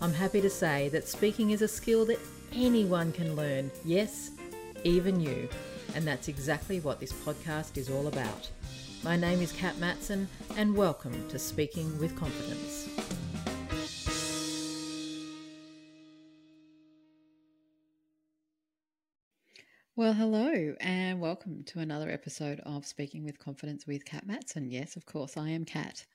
I'm happy to say that speaking is a skill that anyone can learn. Yes, even you. And that's exactly what this podcast is all about. My name is Kat Matson, and welcome to Speaking with Confidence. Well, hello, and welcome to another episode of Speaking with Confidence with Kat Matson. Yes, of course, I am Kat.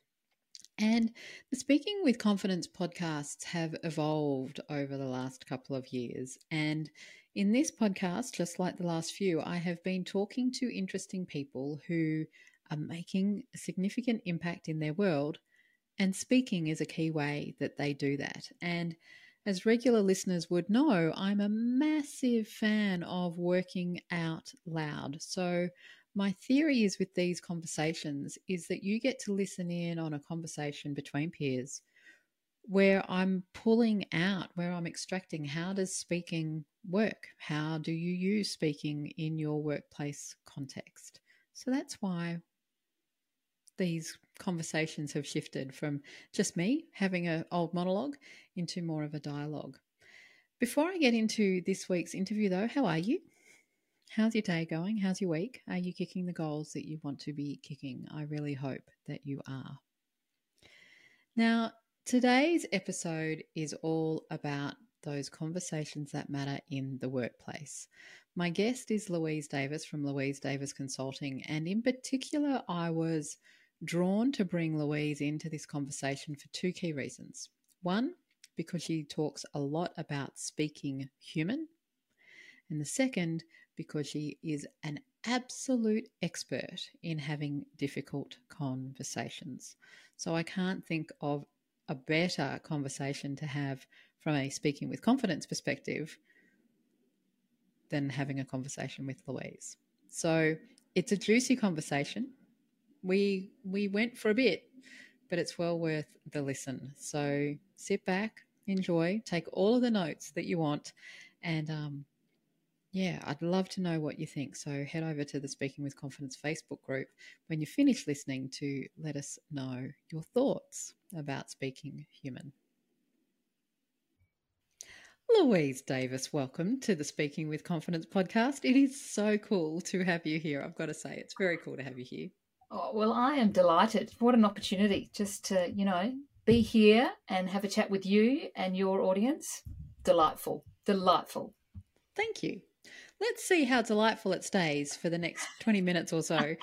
And the Speaking with Confidence podcasts have evolved over the last couple of years. And in this podcast, just like the last few, I have been talking to interesting people who are making a significant impact in their world. And speaking is a key way that they do that. And as regular listeners would know, I'm a massive fan of working out loud. So, my theory is with these conversations is that you get to listen in on a conversation between peers where I'm pulling out, where I'm extracting how does speaking work? How do you use speaking in your workplace context? So that's why these conversations have shifted from just me having an old monologue into more of a dialogue. Before I get into this week's interview, though, how are you? How's your day going? How's your week? Are you kicking the goals that you want to be kicking? I really hope that you are. Now, today's episode is all about those conversations that matter in the workplace. My guest is Louise Davis from Louise Davis Consulting, and in particular, I was drawn to bring Louise into this conversation for two key reasons. One, because she talks a lot about speaking human, and the second, because she is an absolute expert in having difficult conversations. So I can't think of a better conversation to have from a speaking with confidence perspective than having a conversation with Louise. So it's a juicy conversation we we went for a bit, but it's well worth the listen. So sit back, enjoy, take all of the notes that you want, and um, yeah, I'd love to know what you think. So head over to the Speaking with Confidence Facebook group when you finish listening to let us know your thoughts about speaking human. Louise Davis, welcome to the Speaking with Confidence podcast. It is so cool to have you here. I've got to say, it's very cool to have you here. Oh, well, I am delighted. What an opportunity just to, you know, be here and have a chat with you and your audience. Delightful. Delightful. Thank you. Let's see how delightful it stays for the next 20 minutes or so.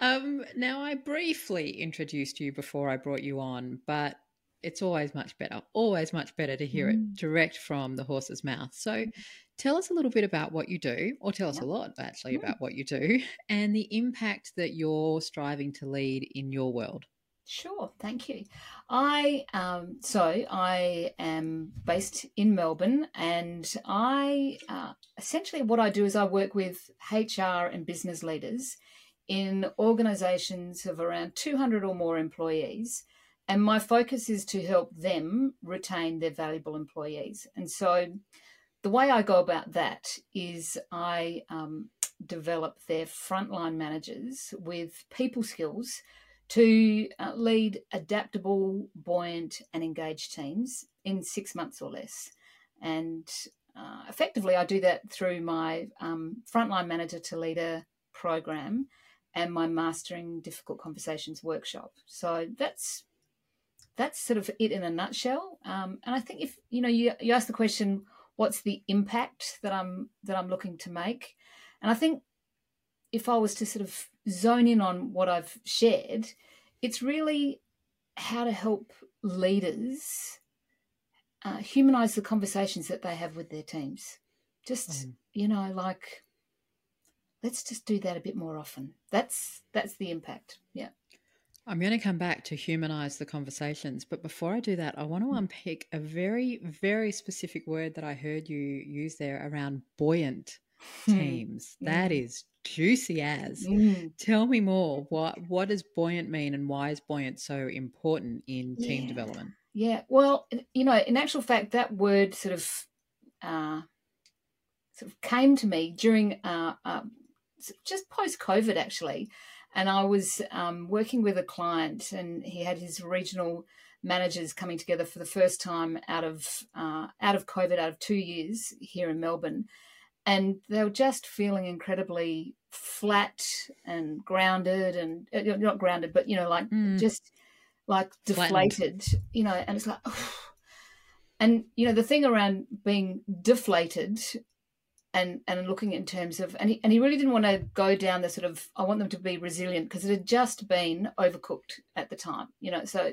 um, now, I briefly introduced you before I brought you on, but it's always much better, always much better to hear mm. it direct from the horse's mouth. So, Tell us a little bit about what you do, or tell us a lot actually about what you do, and the impact that you're striving to lead in your world. Sure, thank you. I um, so I am based in Melbourne, and I uh, essentially what I do is I work with HR and business leaders in organisations of around 200 or more employees, and my focus is to help them retain their valuable employees. And so the way I go about that is I um, develop their frontline managers with people skills to uh, lead adaptable, buoyant, and engaged teams in six months or less. And uh, effectively, I do that through my um, frontline manager to leader program and my mastering difficult conversations workshop. So that's that's sort of it in a nutshell. Um, and I think if you know you you ask the question, what's the impact that I'm that I'm looking to make. And I think if I was to sort of zone in on what I've shared, it's really how to help leaders uh, humanize the conversations that they have with their teams. Just mm. you know, like let's just do that a bit more often. That's that's the impact. Yeah. I'm going to come back to humanize the conversations, but before I do that, I want to Mm. unpick a very, very specific word that I heard you use there around buoyant teams. That Mm. is juicy as. Mm. Tell me more. What what does buoyant mean, and why is buoyant so important in team Yeah. development? Yeah, well, you know, in actual fact, that word sort of uh, sort of came to me during uh, uh, just post COVID, actually, and I was um, working with a client, and he had his regional managers coming together for the first time out of uh, out of COVID, out of two years here in Melbourne, and they were just feeling incredibly flat and grounded, and uh, not grounded, but you know, like Mm. just like Flattened. deflated, you know, and it's like, and you know, the thing around being deflated and and looking in terms of, and he, and he really didn't want to go down the sort of, I want them to be resilient because it had just been overcooked at the time, you know, so,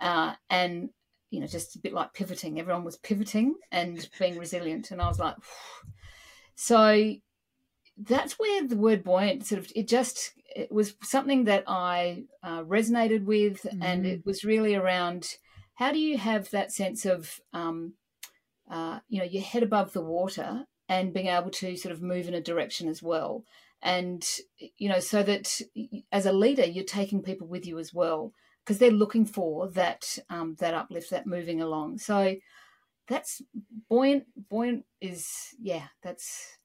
uh, and you know, just a bit like pivoting. Everyone was pivoting and being resilient, and I was like, so that's where the word buoyant sort of it just it was something that I uh, resonated with, and Mm. it was really around how do you have that sense of um, uh, you know your head above the water and being able to sort of move in a direction as well, and you know so that as a leader you're taking people with you as well because they're looking for that um, that uplift, that moving along. So that's buoyant. Buoyant is yeah, that's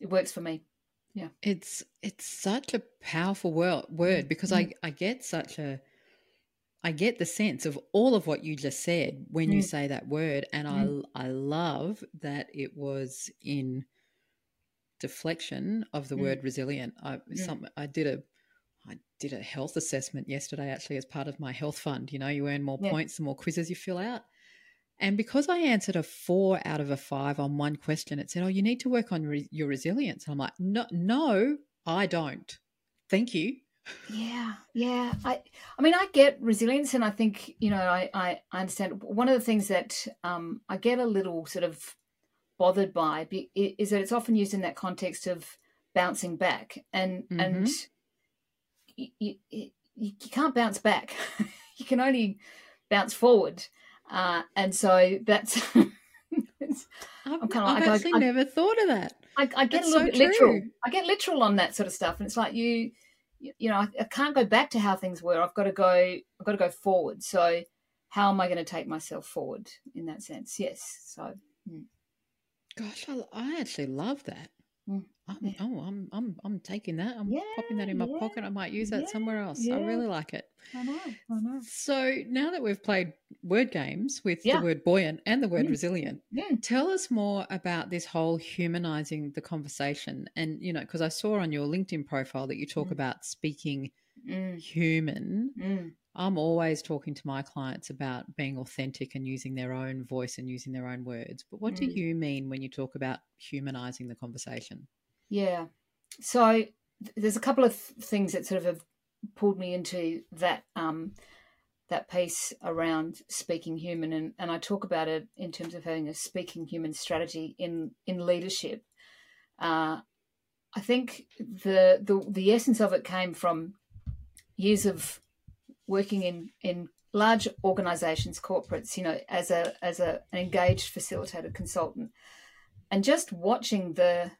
it works for me. Yeah, it's it's such a powerful word word because I I get such a I get the sense of all of what you just said when you Mm. say that word, and I I love that it was in deflection of the Mm. word resilient. I Mm. some I did a I did a health assessment yesterday actually as part of my health fund. You know, you earn more Yeah. points the more quizzes you fill out. And because I answered a four out of a five on one question, it said, "Oh, you need to work on re- your resilience." And I'm like, "No, no, I don't. Thank you." Yeah, yeah. I, I mean, I get resilience, and I think you know, I, I, I understand. One of the things that um, I get a little sort of bothered by be- is that it's often used in that context of bouncing back, and and you, you, you, you can't bounce back. you can only bounce forward, uh, and so that's. I've, I'm kinda I've like- I- actually I- never thought of that. I, I get That's a little so bit literal. I get literal on that sort of stuff, and it's like you, you, you know, I, I can't go back to how things were. I've got to go. I've got to go forward. So, how am I going to take myself forward in that sense? Yes. So, Gosh, I, I actually love that. Mm, I'm. Oh, I'm I'm I'm taking that. I'm Yeah, popping that in my yeah, pocket. I might use that yeah, somewhere else. I really like it. I know. I know. So now that we've played word games with the word buoyant and the word Mm. resilient, Mm, tell us more about this whole humanizing the conversation. And you know, because I saw on your LinkedIn profile that you talk Mm. about speaking mm, human. I'm always talking to my clients about being authentic and using their own voice and using their own words. But what do Mm. you mean when you talk about humanizing the conversation? Yeah. So there's a couple of th- things that sort of have pulled me into that um, that piece around speaking human, and, and I talk about it in terms of having a speaking human strategy in in leadership. Uh, I think the, the the essence of it came from years of working in in large organizations corporates you know as a as a, an engaged facilitator consultant and just watching the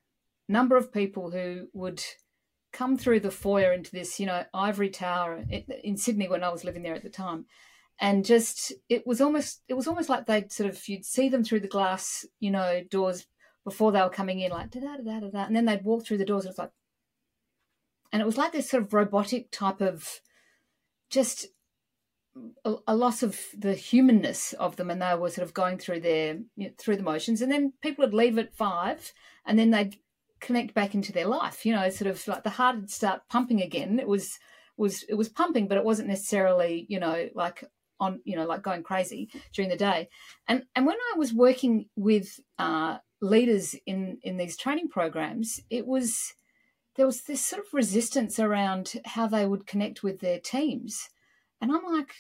number of people who would come through the foyer into this, you know, ivory tower in, in Sydney when I was living there at the time, and just it was almost it was almost like they'd sort of you'd see them through the glass, you know, doors before they were coming in, like da da da da da, and then they'd walk through the doors. And it was like, and it was like this sort of robotic type of just a, a loss of the humanness of them, and they were sort of going through their you know, through the motions, and then people would leave at five, and then they'd connect back into their life. You know, sort of like the heart would start pumping again. It was was it was pumping, but it wasn't necessarily you know like on you know like going crazy during the day. And and when I was working with uh, leaders in in these training programs, it was there was this sort of resistance around how they would connect with their teams, and I'm like.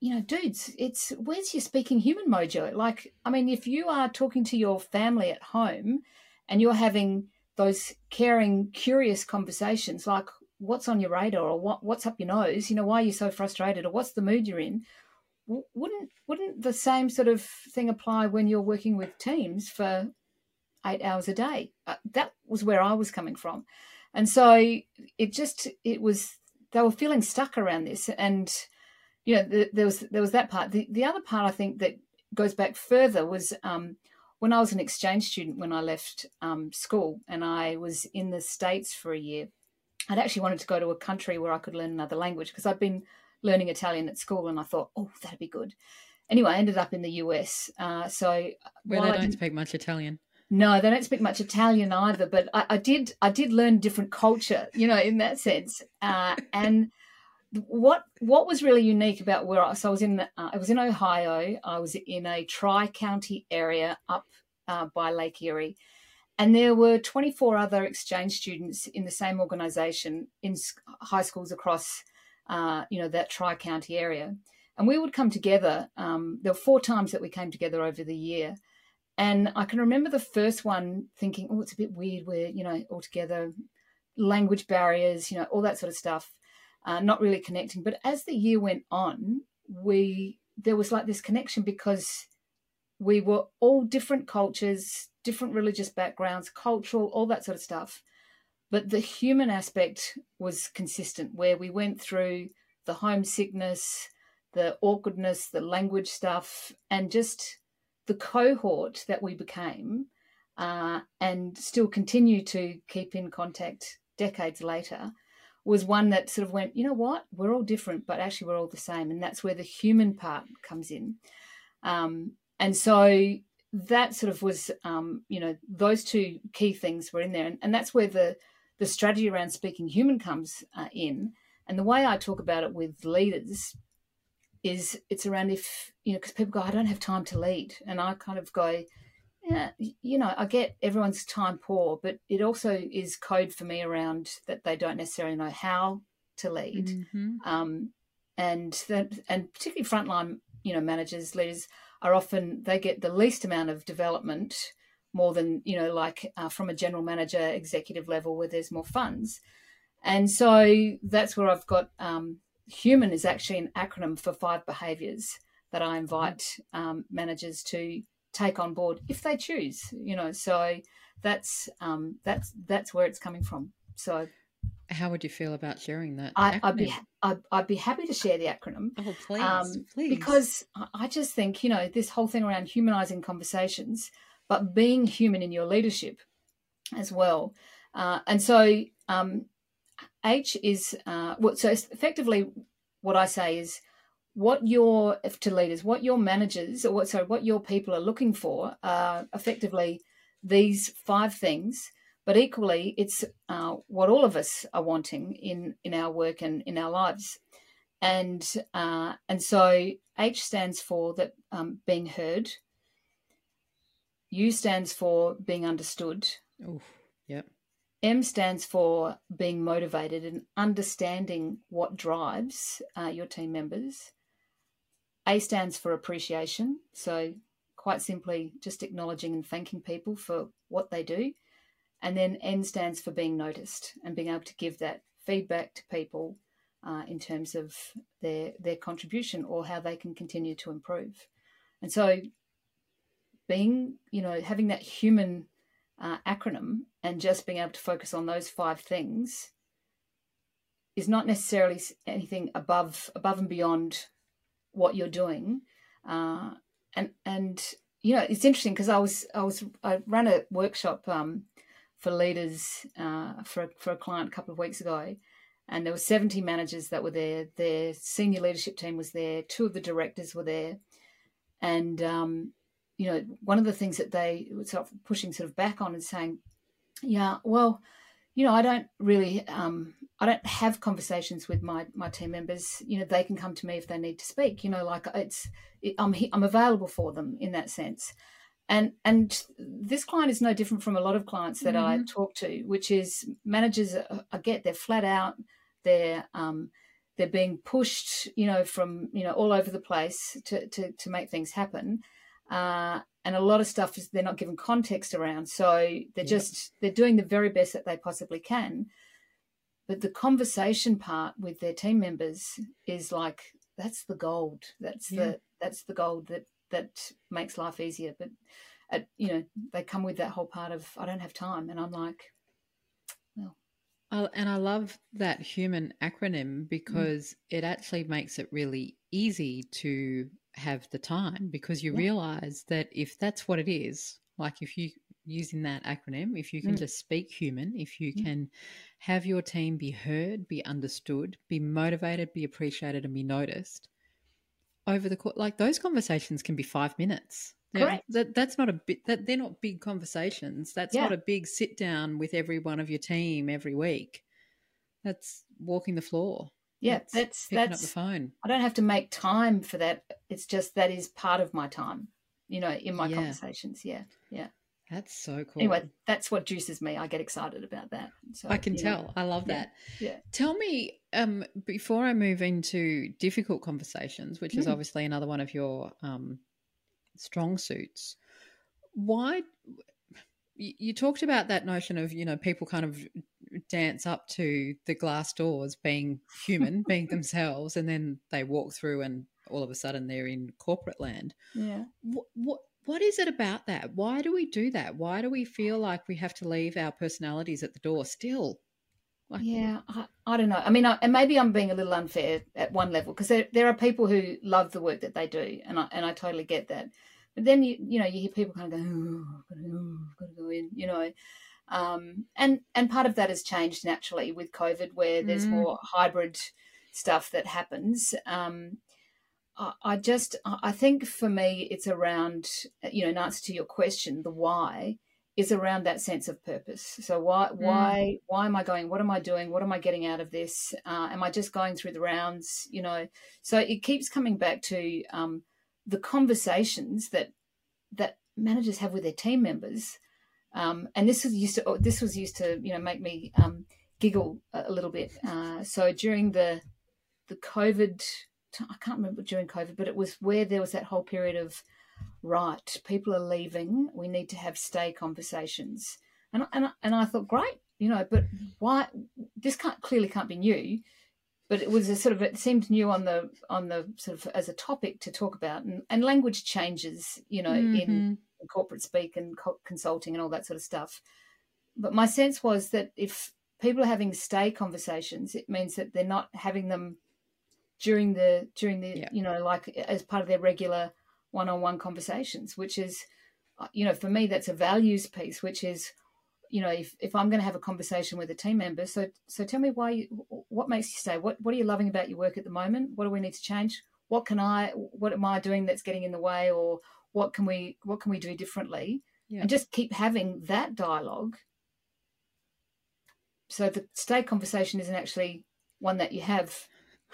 You know, dudes, it's where's your speaking human mojo? Like, I mean, if you are talking to your family at home and you're having those caring, curious conversations, like what's on your radar or what what's up your nose you know why are you so frustrated or what's the mood you're in wouldn't wouldn't the same sort of thing apply when you're working with teams for eight hours a day uh, that was where i was coming from and so it just it was they were feeling stuck around this and you know the, there was there was that part the, the other part i think that goes back further was um, when i was an exchange student when i left um, school and i was in the states for a year I'd actually wanted to go to a country where I could learn another language because I'd been learning Italian at school and I thought, oh, that'd be good. Anyway, I ended up in the US. Uh, so where they don't speak much Italian. No, they don't speak much Italian either. But I, I did, I did learn different culture, you know, in that sense. Uh, and what what was really unique about where I so I was in uh, I was in Ohio. I was in a tri county area up uh, by Lake Erie, and there were 24 other exchange students in the same organization in high schools across, uh, you know, that tri county area. And we would come together. Um, there were four times that we came together over the year. And I can remember the first one thinking, oh, it's a bit weird. We're, you know, all together, language barriers, you know, all that sort of stuff, uh, not really connecting. But as the year went on, we, there was like this connection because we were all different cultures, different religious backgrounds, cultural, all that sort of stuff. But the human aspect was consistent, where we went through the homesickness, the awkwardness, the language stuff, and just the cohort that we became, uh, and still continue to keep in contact decades later, was one that sort of went, you know what, we're all different, but actually we're all the same. And that's where the human part comes in. Um, and so that sort of was, um, you know, those two key things were in there, and, and that's where the the strategy around speaking human comes uh, in. And the way I talk about it with leaders is it's around if you know because people go, I don't have time to lead, and I kind of go, yeah, you know, I get everyone's time poor, but it also is code for me around that they don't necessarily know how to lead, mm-hmm. um, and that, and particularly frontline, you know, managers, leaders are often they get the least amount of development more than you know like uh, from a general manager executive level where there's more funds. And so that's where i've got um, human is actually an acronym for five behaviors that i invite um, managers to take on board if they choose you know so that's um, that's that's where it's coming from so how would you feel about sharing that? I, would be I'd, I'd, be happy to share the acronym. Oh, please, um, please. Because I just think you know this whole thing around humanizing conversations, but being human in your leadership as well. Uh, and so um, H is uh, what. So effectively, what I say is what your to leaders, what your managers, or what sorry, what your people are looking for, are effectively these five things but equally it's uh, what all of us are wanting in in our work and in our lives. And uh, and so h stands for that um, being heard. U stands for being understood. Oof, yep m stands for being motivated and understanding what drives uh, your team members a stands for appreciation so quite simply just acknowledging and thanking people for what they do and then N stands for being noticed and being able to give that feedback to people uh, in terms of their their contribution or how they can continue to improve. And so, being you know having that human uh, acronym and just being able to focus on those five things is not necessarily anything above above and beyond what you're doing. Uh, and and you know it's interesting because I was I was I ran a workshop um, for leaders uh, for for a client a couple of weeks ago, and there were seventy managers that were there. Their senior leadership team was there. Two of the directors were there, and um, you know one of the things that they were sort of pushing sort of back on and saying, yeah, well, you know, I don't really, um, I don't have conversations with my my team members. You know, they can come to me if they need to speak. You know, like it's, it, I'm I'm available for them in that sense and and this client is no different from a lot of clients that mm-hmm. I talk to, which is managers. I get they're flat out. They're um, they're being pushed, you know, from you know all over the place to to, to make things happen. Uh, and a lot of stuff is they're not given context around, so they're yeah. just they're doing the very best that they possibly can. but the conversation part with their team members is like that's the gold. That's Yeah. the that's the gold that that makes life easier. But at, you know, they come with that whole part of I don't have time, and I'm like, well. I- and I love that human Mm. acronym because it actually makes it really easy to have the time because you Yeah. realize that if that's what it is, like if you using that acronym, if you can Mm. just speak human, if you Mm. can have your team be heard, be understood, be motivated, be appreciated, and be noticed over the course, like those conversations can be five minutes. That that's not a bit that they're not big conversations. That's Yeah. not a big sit down with every one of your team every week. That's walking the floor. Yeah, That's that's picking up the phone. I don't have to make time for that. It's just that is part of my time. You know, in my Yeah. conversations. Yeah, yeah. That's so cool. Anyway, that's what juices me. I get excited about that. So I can know, tell. I love yeah, that. yeah. Tell me, um, before I move into difficult conversations, which is Mm. obviously another one of your um, strong suits, why you talked about that notion of you know people kind of dance up to the glass doors being human, being themselves, and then they walk through and all of a sudden they're in corporate land. yeah. What, what what is it about that? Why do we do that? Why do we feel like we have to leave our personalities at the door still? Like, Yeah, I, I don't know. I mean, I, and maybe I'm being a little unfair at one level because there there are people who love the work that they do, and I and I totally get that. But then you you know you hear people kind of go, oh, I've got to, I've got to go in, you know, um, and and part of that has changed naturally with COVID, where there's Mm. more hybrid stuff that happens. Um, I, I just I think for me it's around you know in answer to your question, the why is around that sense of purpose. So why why why am I going? What am I doing? What am I getting out of this? Uh, am I just going through the rounds? You know, so it keeps coming back to um, the conversations that that managers have with their team members. Um, and this was used to this was used to you know make me um, giggle a little bit. Uh, so during the the COVID, I can't remember during COVID, but it was where there was that whole period of right, people are leaving. We need to have stay conversations, and and and I thought, great, you know, but why? This can't clearly can't be new, but it was a sort of it seemed new on the on the sort of as a topic to talk about, and, and language changes, you know, in Mhm. Corporate speak and co- consulting and all that sort of stuff. But my sense was that if people are having stay conversations, it means that they're not having them during the during the Yeah. you know like as part of their regular one-on-one conversations, which is uh, you know for me that's a values piece, which is you know if, if I'm going to have a conversation with a team member, so so tell me why you what makes you stay? What what are you loving about your work at the moment? What do we need to change? What can I what am I doing that's getting in the way or what can we what can we do differently Yeah. and just keep having that dialogue so the stay conversation isn't actually one that you have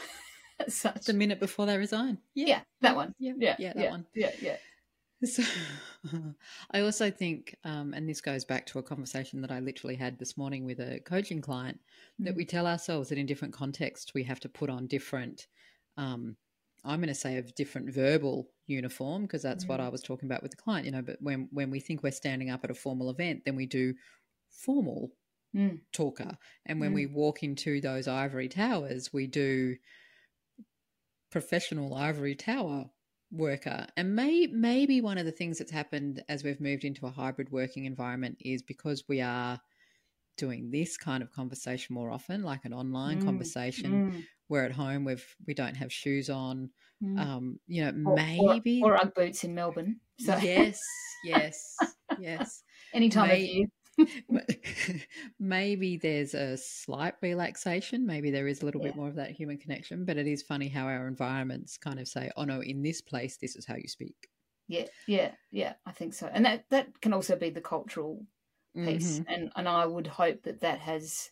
such the minute before they resign. yeah, yeah that one Yeah, yeah yeah, that yeah, one. yeah yeah So, I also think, um, and this goes back to a conversation that I literally had this morning with a coaching client, that Mm. we tell ourselves that in different contexts we have to put on different, um, I'm going to say, of different verbal uniform because that's what Mm. I was talking about with the client. You know, but when when we think we're standing up at a formal event, then we do formal Mm. talker, and when Mm. we walk into those ivory towers, we do professional ivory tower worker. And may, maybe one of the things that's happened as we've moved into a hybrid working environment is because we are doing this kind of conversation more often, like an online Mm, conversation. Mm. We're at home, we've we don't have shoes on. Mm. Um, you know, Or- or- maybe or, Ugg boots in Melbourne so yes, yes, yes. any time of year maybe there's a slight relaxation. Maybe there is a little bit more of that human connection, but it is funny how our environments kind of say, oh no, in this place, this is how you speak. yeah yeah yeah I think so and that that can also be the cultural piece Mhm. and and I would hope that that has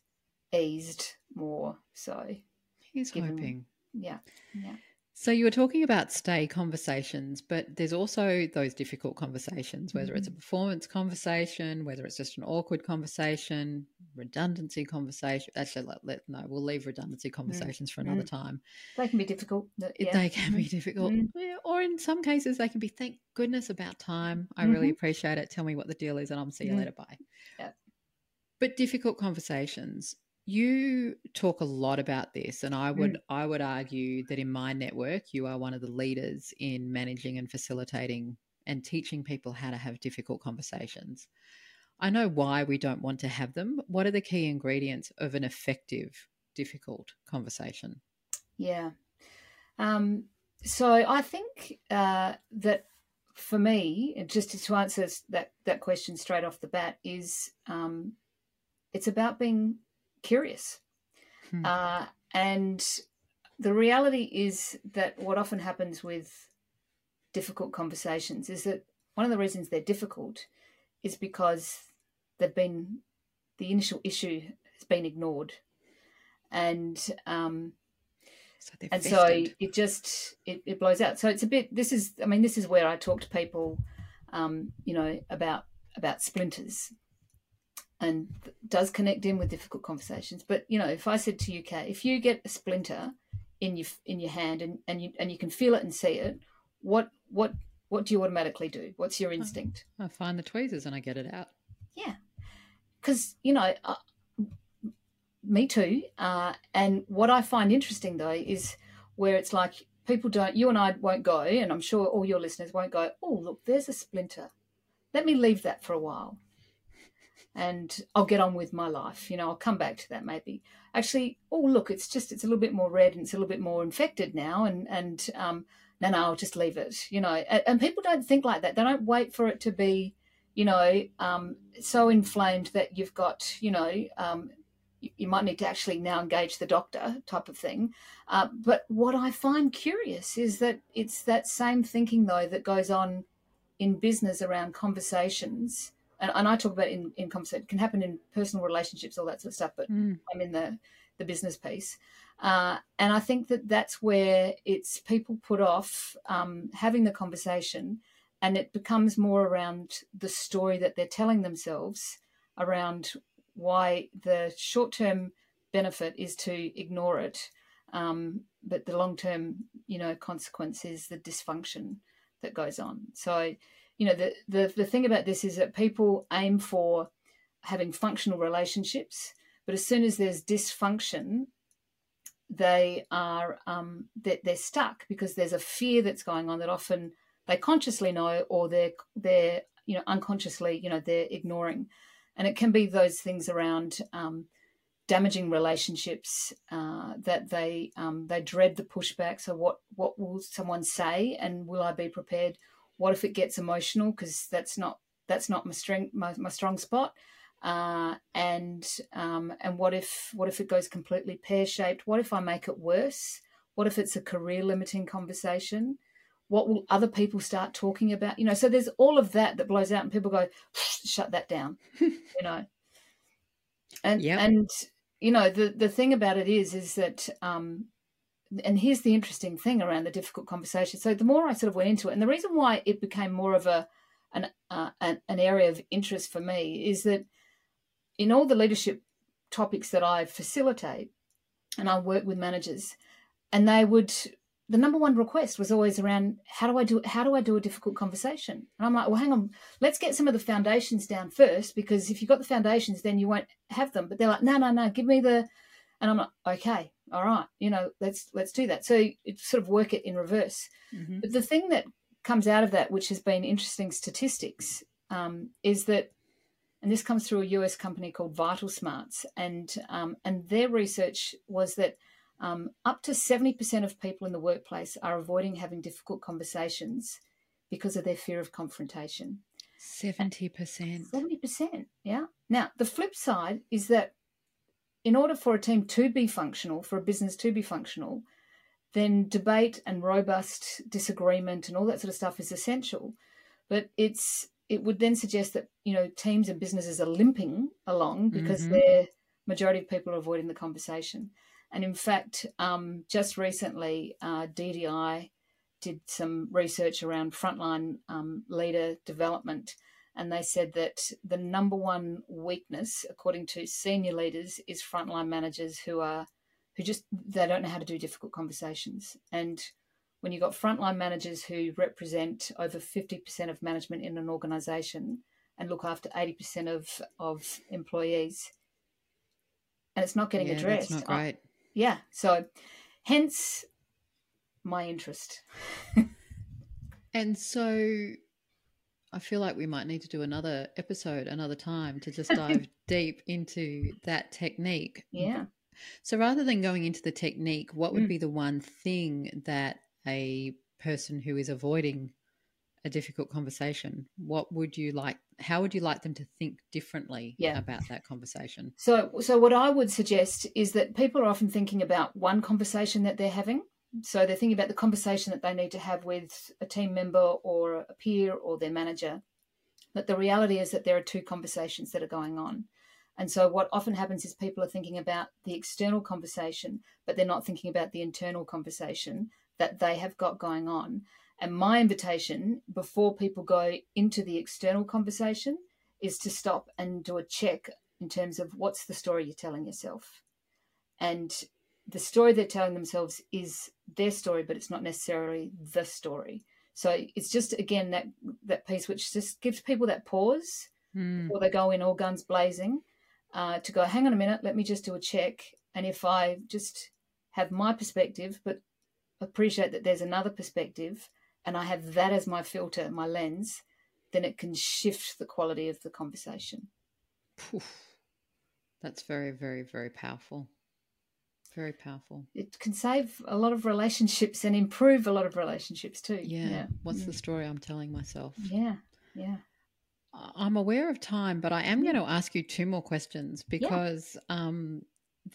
eased more so He's Given- hoping. yeah yeah So you were talking about stay conversations, but there's also those difficult conversations, whether it's a mm-hmm. performance conversation, whether it's just an awkward conversation, redundancy conversation. Actually, let, let no, we'll leave redundancy mm-hmm. conversations for another mm-hmm. time. they can be difficult uh, yeah. They can be difficult, Mm. Yeah, or in some cases, they can be. Thank goodness about time. I really appreciate it. Tell me what the deal is, and I'll see you later. Bye. Yeah. But difficult conversations. You talk a lot about this and i would mm. i would argue that in my network you are one of the leaders in managing and facilitating and teaching people how to have difficult conversations. I know why we don't want to have them. What are the key ingredients of an effective difficult conversation? Yeah. Um, so i think uh, that for me just to answer that that question straight off the bat is um, it's about being curious. Hmm. Uh, and the reality is that what often happens with difficult conversations is that one of the reasons they're difficult is because they've been the initial issue has been ignored and um, so and so it just it, it blows out so it's a bit this is i mean this is where i talk to people um, you know about about splinters and does connect in with difficult conversations. But you know, if I said to you, Kat, if you get a splinter in your in your hand and, and you and you can feel it and see it, what what what do you automatically do? What's your instinct? I find the tweezers and I get it out. Yeah, because you know, uh, me too. Uh, and what I find interesting though is where it's like people don't. You and I won't go, and I'm sure all your listeners won't go. Oh, look, there's a splinter. Let me leave that for a while and I'll get on with my life. You know, I'll come back to that maybe. Actually, oh look, it's just it's a little bit more red and it's a little bit more infected now, and and um, no, no, I'll just leave it. You know, and, and people don't think like that. They don't wait for it to be, you know, um, so inflamed that you've got, you know, um, you, you, might need to actually now engage the doctor type of thing. Uh, but what I find curious is that it's that same thinking though that goes on in business around conversations and, and I talk about in in conversation it can happen in personal relationships, all that sort of stuff. But mm. I'm in the the business piece, uh, and I think that that's where it's people put off um, having the conversation, and it becomes more around the story that they're telling themselves around why the short term benefit is to ignore it, um, but the long term, you know, consequence is the dysfunction that goes on. So you know the, the the thing about this is that people aim for having functional relationships but as soon as there's dysfunction they are um, they're, they're stuck because there's a fear that's going on that often they consciously know or they're they're you know unconsciously you know they're ignoring and it can be those things around um, damaging relationships uh, that they um, they dread the pushback so what what will someone say and will i be prepared what if it gets emotional? Because that's not that's not my strength, my, my strong spot. Uh, and um, and what if what if it goes completely pear shaped? What if I make it worse? What if it's a career limiting conversation? What will other people start talking about? You know, so there's all of that that blows out, and people go, "Shut that down," you know. And yep. and you know the the thing about it is is that um, and here's the interesting thing around the difficult conversation. So the more I sort of went into it, and the reason why it became more of a an uh, an, an area of interest for me is that in all the leadership topics that I facilitate, and I work with managers, and they would the number one request was always around how do I do how do I do a difficult conversation? And I'm like, well, hang on, let's get some of the foundations down first because if you've got the foundations, then you won't have them. But they're like, no, no, no, give me the, and I'm like, okay, all right, you know, let's let's do that. So it sort of work it in reverse. Mm-hmm. But the thing that comes out of that, which has been interesting statistics, um, is that, and this comes through a US company called Vital Smarts, and um, and their research was that um, up to seventy percent of people in the workplace are avoiding having difficult conversations because of their fear of confrontation. Seventy percent. Seventy percent. Yeah. Now the flip side is that in order for a team to be functional, for a business to be functional, then debate and robust disagreement and all that sort of stuff is essential. But it's it would then suggest that you know teams and businesses are limping along because mm-hmm. their majority of people are avoiding the conversation. And in fact, um, just recently, uh, DDI did some research around frontline um, leader development and they said that the number one weakness, according to senior leaders, is frontline managers who are who just they don't know how to do difficult conversations. And when you've got frontline managers who represent over 50% of management in an organization and look after 80% of, of employees, and it's not getting yeah, addressed. That's not great. Yeah. So, hence my interest. and so, I feel like we might need to do another episode another time to just dive deep into that technique. Yeah. So, rather than going into the technique, what would Mm. be the one thing that a person who is avoiding a difficult conversation, what would you like? How would you like them to think differently Yeah. about that conversation? So, so what I would suggest is that people are often thinking about one conversation that they're having. So they're thinking about the conversation that they need to have with a team member or a peer or their manager. But the reality is that there are two conversations that are going on. And so what often happens is people are thinking about the external conversation, but they're not thinking about the internal conversation that they have got going on. And my invitation before people go into the external conversation is to stop and do a check in terms of what's the story you're telling yourself. And the story they're telling themselves is their story, but it's not necessarily the story. So it's just again that that piece which just gives people that pause Mm. before they go in all guns blazing uh, to go, hang on a minute, let me just do a check. And if I just have my perspective, but appreciate that there's another perspective, and I have that as my filter, my lens, then it can shift the quality of the conversation. Poof. That's very, very, very powerful. Very powerful. It can save a lot of relationships and improve a lot of relationships too. Yeah. yeah. What's the Mm. story I'm telling myself? Yeah. Yeah. I'm aware of time, but I am going to ask you two more questions because um,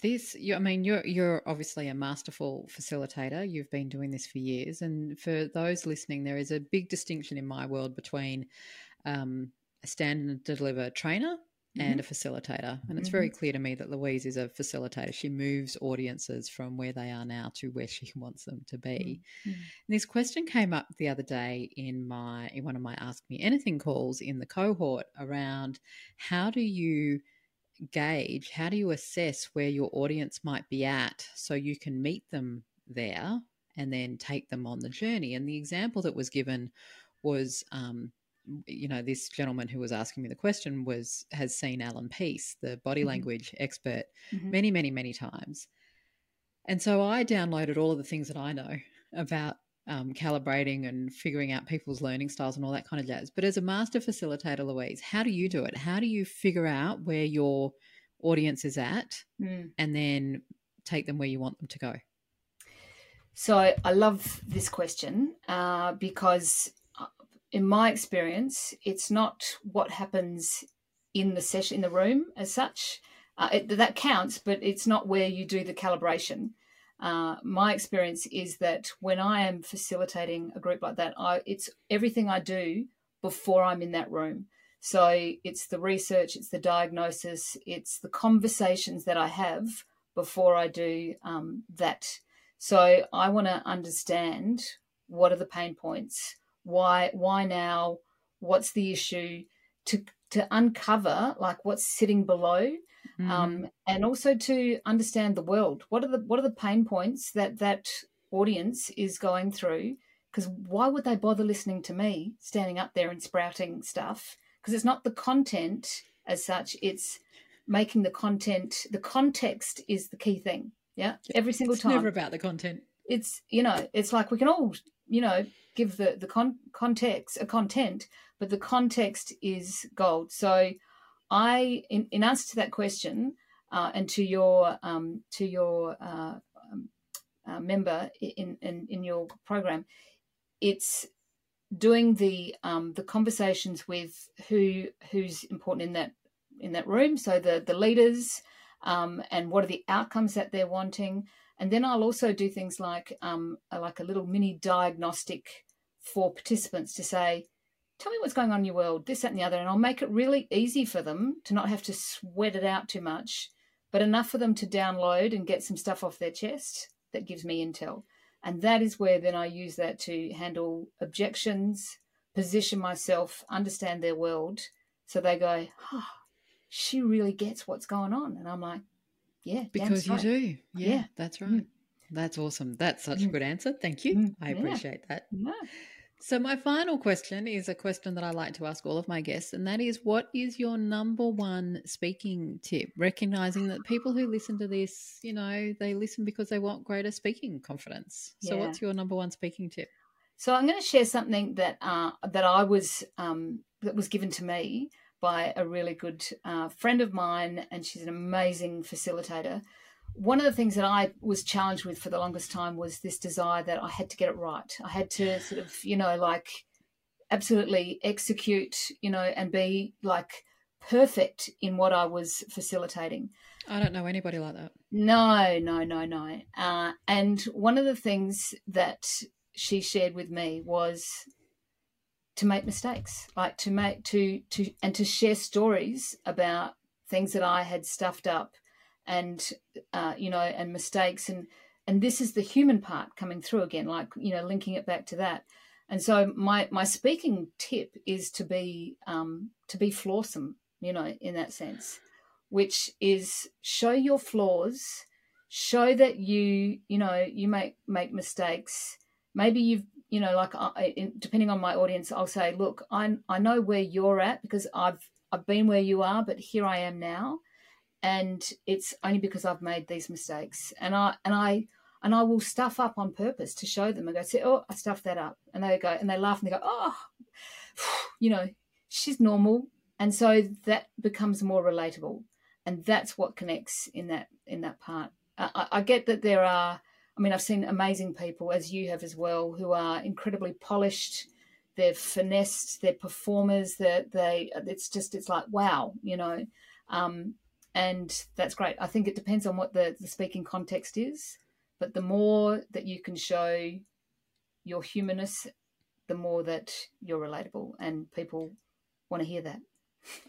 this. You, I mean, you're you're obviously a masterful facilitator. You've been doing this for years, and for those listening, there is a big distinction in my world between um, a stand and deliver trainer and a facilitator. And it's very clear to me that Louise is a facilitator. She moves audiences from where they are now to where she wants them to be. Mm. And this question came up the other day in my in one of my Ask Me Anything calls in the cohort around how do you gauge, how do you assess where your audience might be at so you can meet them there and then take them on the journey. And the example that was given was um, you know this gentleman who was asking me the question was has seen Allan Pease the body Mhm. language expert Mhm. many many many times and so i downloaded all of the things that i know about um, calibrating and figuring out people's learning styles and all that kind of jazz but as a master facilitator louise how do you do it how do you figure out where your audience is at Mm. and then take them where you want them to go So I love this question uh, because, uh, in my experience, it's not what happens in the session in the room as such. Uh, it, that counts, but it's not where you do the calibration. Uh, my experience is that when I am facilitating a group like that, I, it's everything I do before I'm in that room. So it's the research, it's the diagnosis, it's the conversations that I have before I do um, that so I want to understand what are the pain points, why why now, what's the issue, to to uncover like what's sitting below, Mm-hmm. um, and also to understand the world. What are the what are the pain points that that audience is going through? Because why would they bother listening to me standing up there and sprouting stuff? Because it's not the content as such; it's making the content. The context is the key thing. Yeah, every single it's time never about the content it's you know it's like we can all you know give the the con- context a content but the context is gold so i in, in answer to that question uh, and to your um, to your uh, um, uh, member in, in in your program it's doing the um, the conversations with who who's important in that in that room. So the the leaders um, and what are the outcomes that they're wanting. And then I'll also do things like um, like a little mini diagnostic for participants to say, "Tell me what's going on in your world, this, that, and the other," and I'll make it really easy for them to not have to sweat it out too much, but enough for them to download and get some stuff off their chest that gives me intel. And that is where then I use that to handle objections, position myself, understand their world, so they go, "Oh, she really gets what's going on," and I'm like. Yeah, because you do yeah, Yeah. that's right Mm. that's awesome that's such a Mm. good answer thank you Mm, i yeah. appreciate that Yeah. So, my final question is a question that I like to ask all of my guests, and that is what is your number one speaking tip? Recognizing that people who listen to this, you know, they listen because they want greater speaking confidence. So, Yeah. what's your number one speaking tip? So I'm going to share something that uh, that I was um, that was given to me by a really good uh, friend of mine, and she's an amazing facilitator. One of the things that I was challenged with for the longest time was this desire that I had to get it right. I had to sort of, you know, like absolutely execute, you know, and be like perfect in what I was facilitating. I don't know anybody like that. No, no, no, no. Uh, and one of the things that she shared with me was to make mistakes, like to make to to and to share stories about things that I had stuffed up, and uh, you know, and mistakes, and and this is the human part coming through again, like you know, linking it back to that. And so my my speaking tip is to be um, to be flawsome, you know, in that sense which is show your flaws show that you you know you make make mistakes maybe you've you know like I, in, depending on my audience i'll say look i i know where you're at because i've i've been where you are but here i am now and it's only because i've made these mistakes. And i and i and i will stuff up on purpose to show them and go say oh i stuffed that up. And they go and they laugh and they go oh you know she's normal. And so that becomes more relatable. And that's what connects in that in that part. I, I get that there are i mean i've seen amazing people as you have as well who are incredibly polished they're finessed they're performers that they it's just it's like wow you know. Um, and that's great. I think it depends on what the, the speaking context is but the more that you can show your humanness the more that you're relatable and people want to hear that.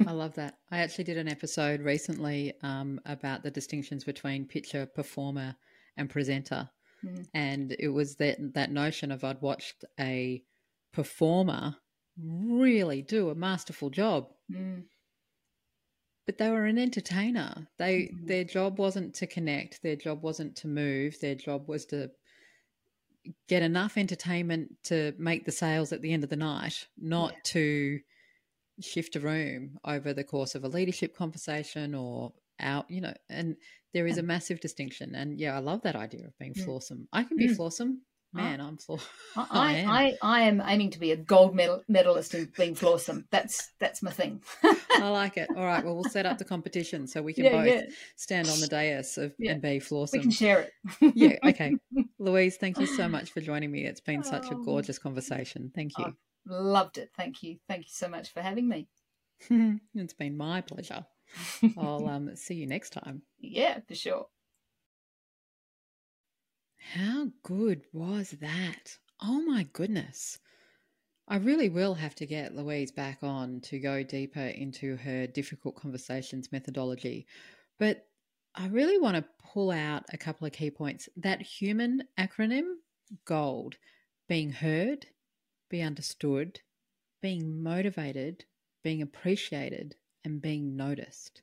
I love that. I actually did an episode recently um, about the distinctions between pitcher, performer, and presenter, Mhm. and it was that that notion of I'd watched a performer really do a masterful job, Mm, but they were an entertainer. They Mhm. their job wasn't to connect. Their job wasn't to move. Their job was to get enough entertainment to make the sales at the end of the night, not Yeah. to shift a room over the course of a leadership conversation or out, you know, and there is a massive distinction. And yeah, I love that idea of being Mm. flawsome. I can be Mm. flawsome. Man, I'm flaw. I, I I, am. I, I am aiming to be a gold medal, medalist in being flawsome. That's that's my thing. I like it. All right. Well, we'll set up the competition so we can yeah, both yeah. stand on the dais of, Yeah. and be We can share it. yeah. Okay. Louise, thank you so much for joining me. It's been such a Oh. gorgeous conversation. Thank you. Loved it. Thank you. Thank you so much for having me. it's been my pleasure. I'll um, see you next time. yeah, for sure. How good was that? Oh my goodness. I really will have to get Louise back on to go deeper into her difficult conversations methodology. But I really want to pull out a couple of key points. That human acronym, GOLD, being heard, be understood, being motivated, being appreciated, and being noticed.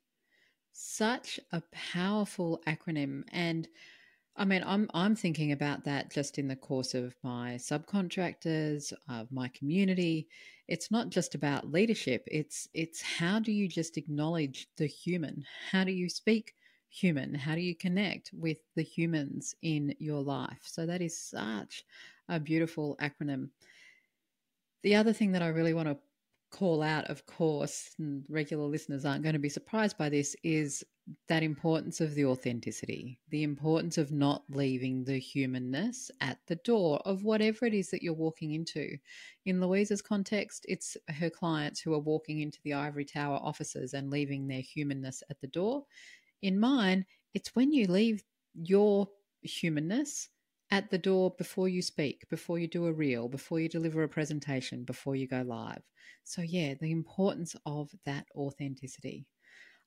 Such a powerful acronym. And I mean, I'm I'm thinking about that just in the course of my subcontractors, of my community. It's not just about leadership. It's it's how do you just acknowledge the human? How do you speak human? How do you connect with the humans in your life? So that is such a beautiful acronym. The other thing that I really want to call out, of course, and regular listeners aren't going to be surprised by this, is that importance of the authenticity, the importance of not leaving the humanness at the door of whatever it is that you're walking into. In Louise's context, it's her clients who are walking into the Ivory Tower offices and leaving their humanness at the door. In mine, it's when you leave your humanness at the door before you speak, before you do a reel, before you deliver a presentation, before you go live. So, yeah, the importance of that authenticity.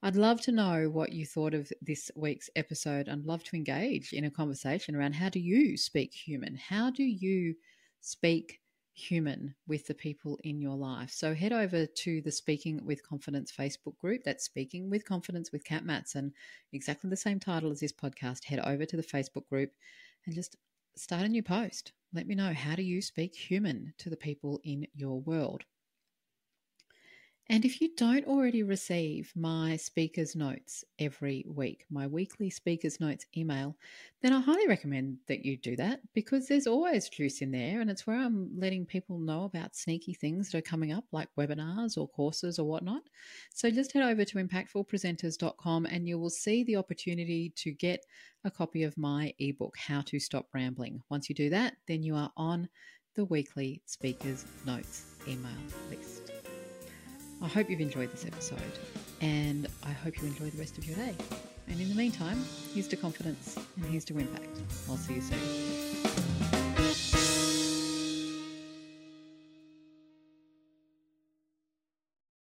I'd love to know what you thought of this week's episode. I'd love to engage in a conversation around how do you speak human? How do you speak human with the people in your life? So head over to the Speaking with Confidence Facebook group. That's Speaking with Confidence with Kat Mattsson, exactly the same title as this podcast. Head over to the Facebook group and just start a new post. Let me know how do you speak human to the people in your world? And if you don't already receive my speaker's notes every week, my weekly speaker's notes email, then I highly recommend that you do that because there's always juice in there. And it's where I'm letting people know about sneaky things that are coming up, like webinars or courses or whatnot. So just head over to impactfulpresenters.com and you will see the opportunity to get a copy of my ebook, How to Stop Rambling. Once you do that, then you are on the weekly speaker's notes email list. I hope you've enjoyed this episode and I hope you enjoy the rest of your day. And in the meantime, here's to confidence and here's to impact. I'll see you soon.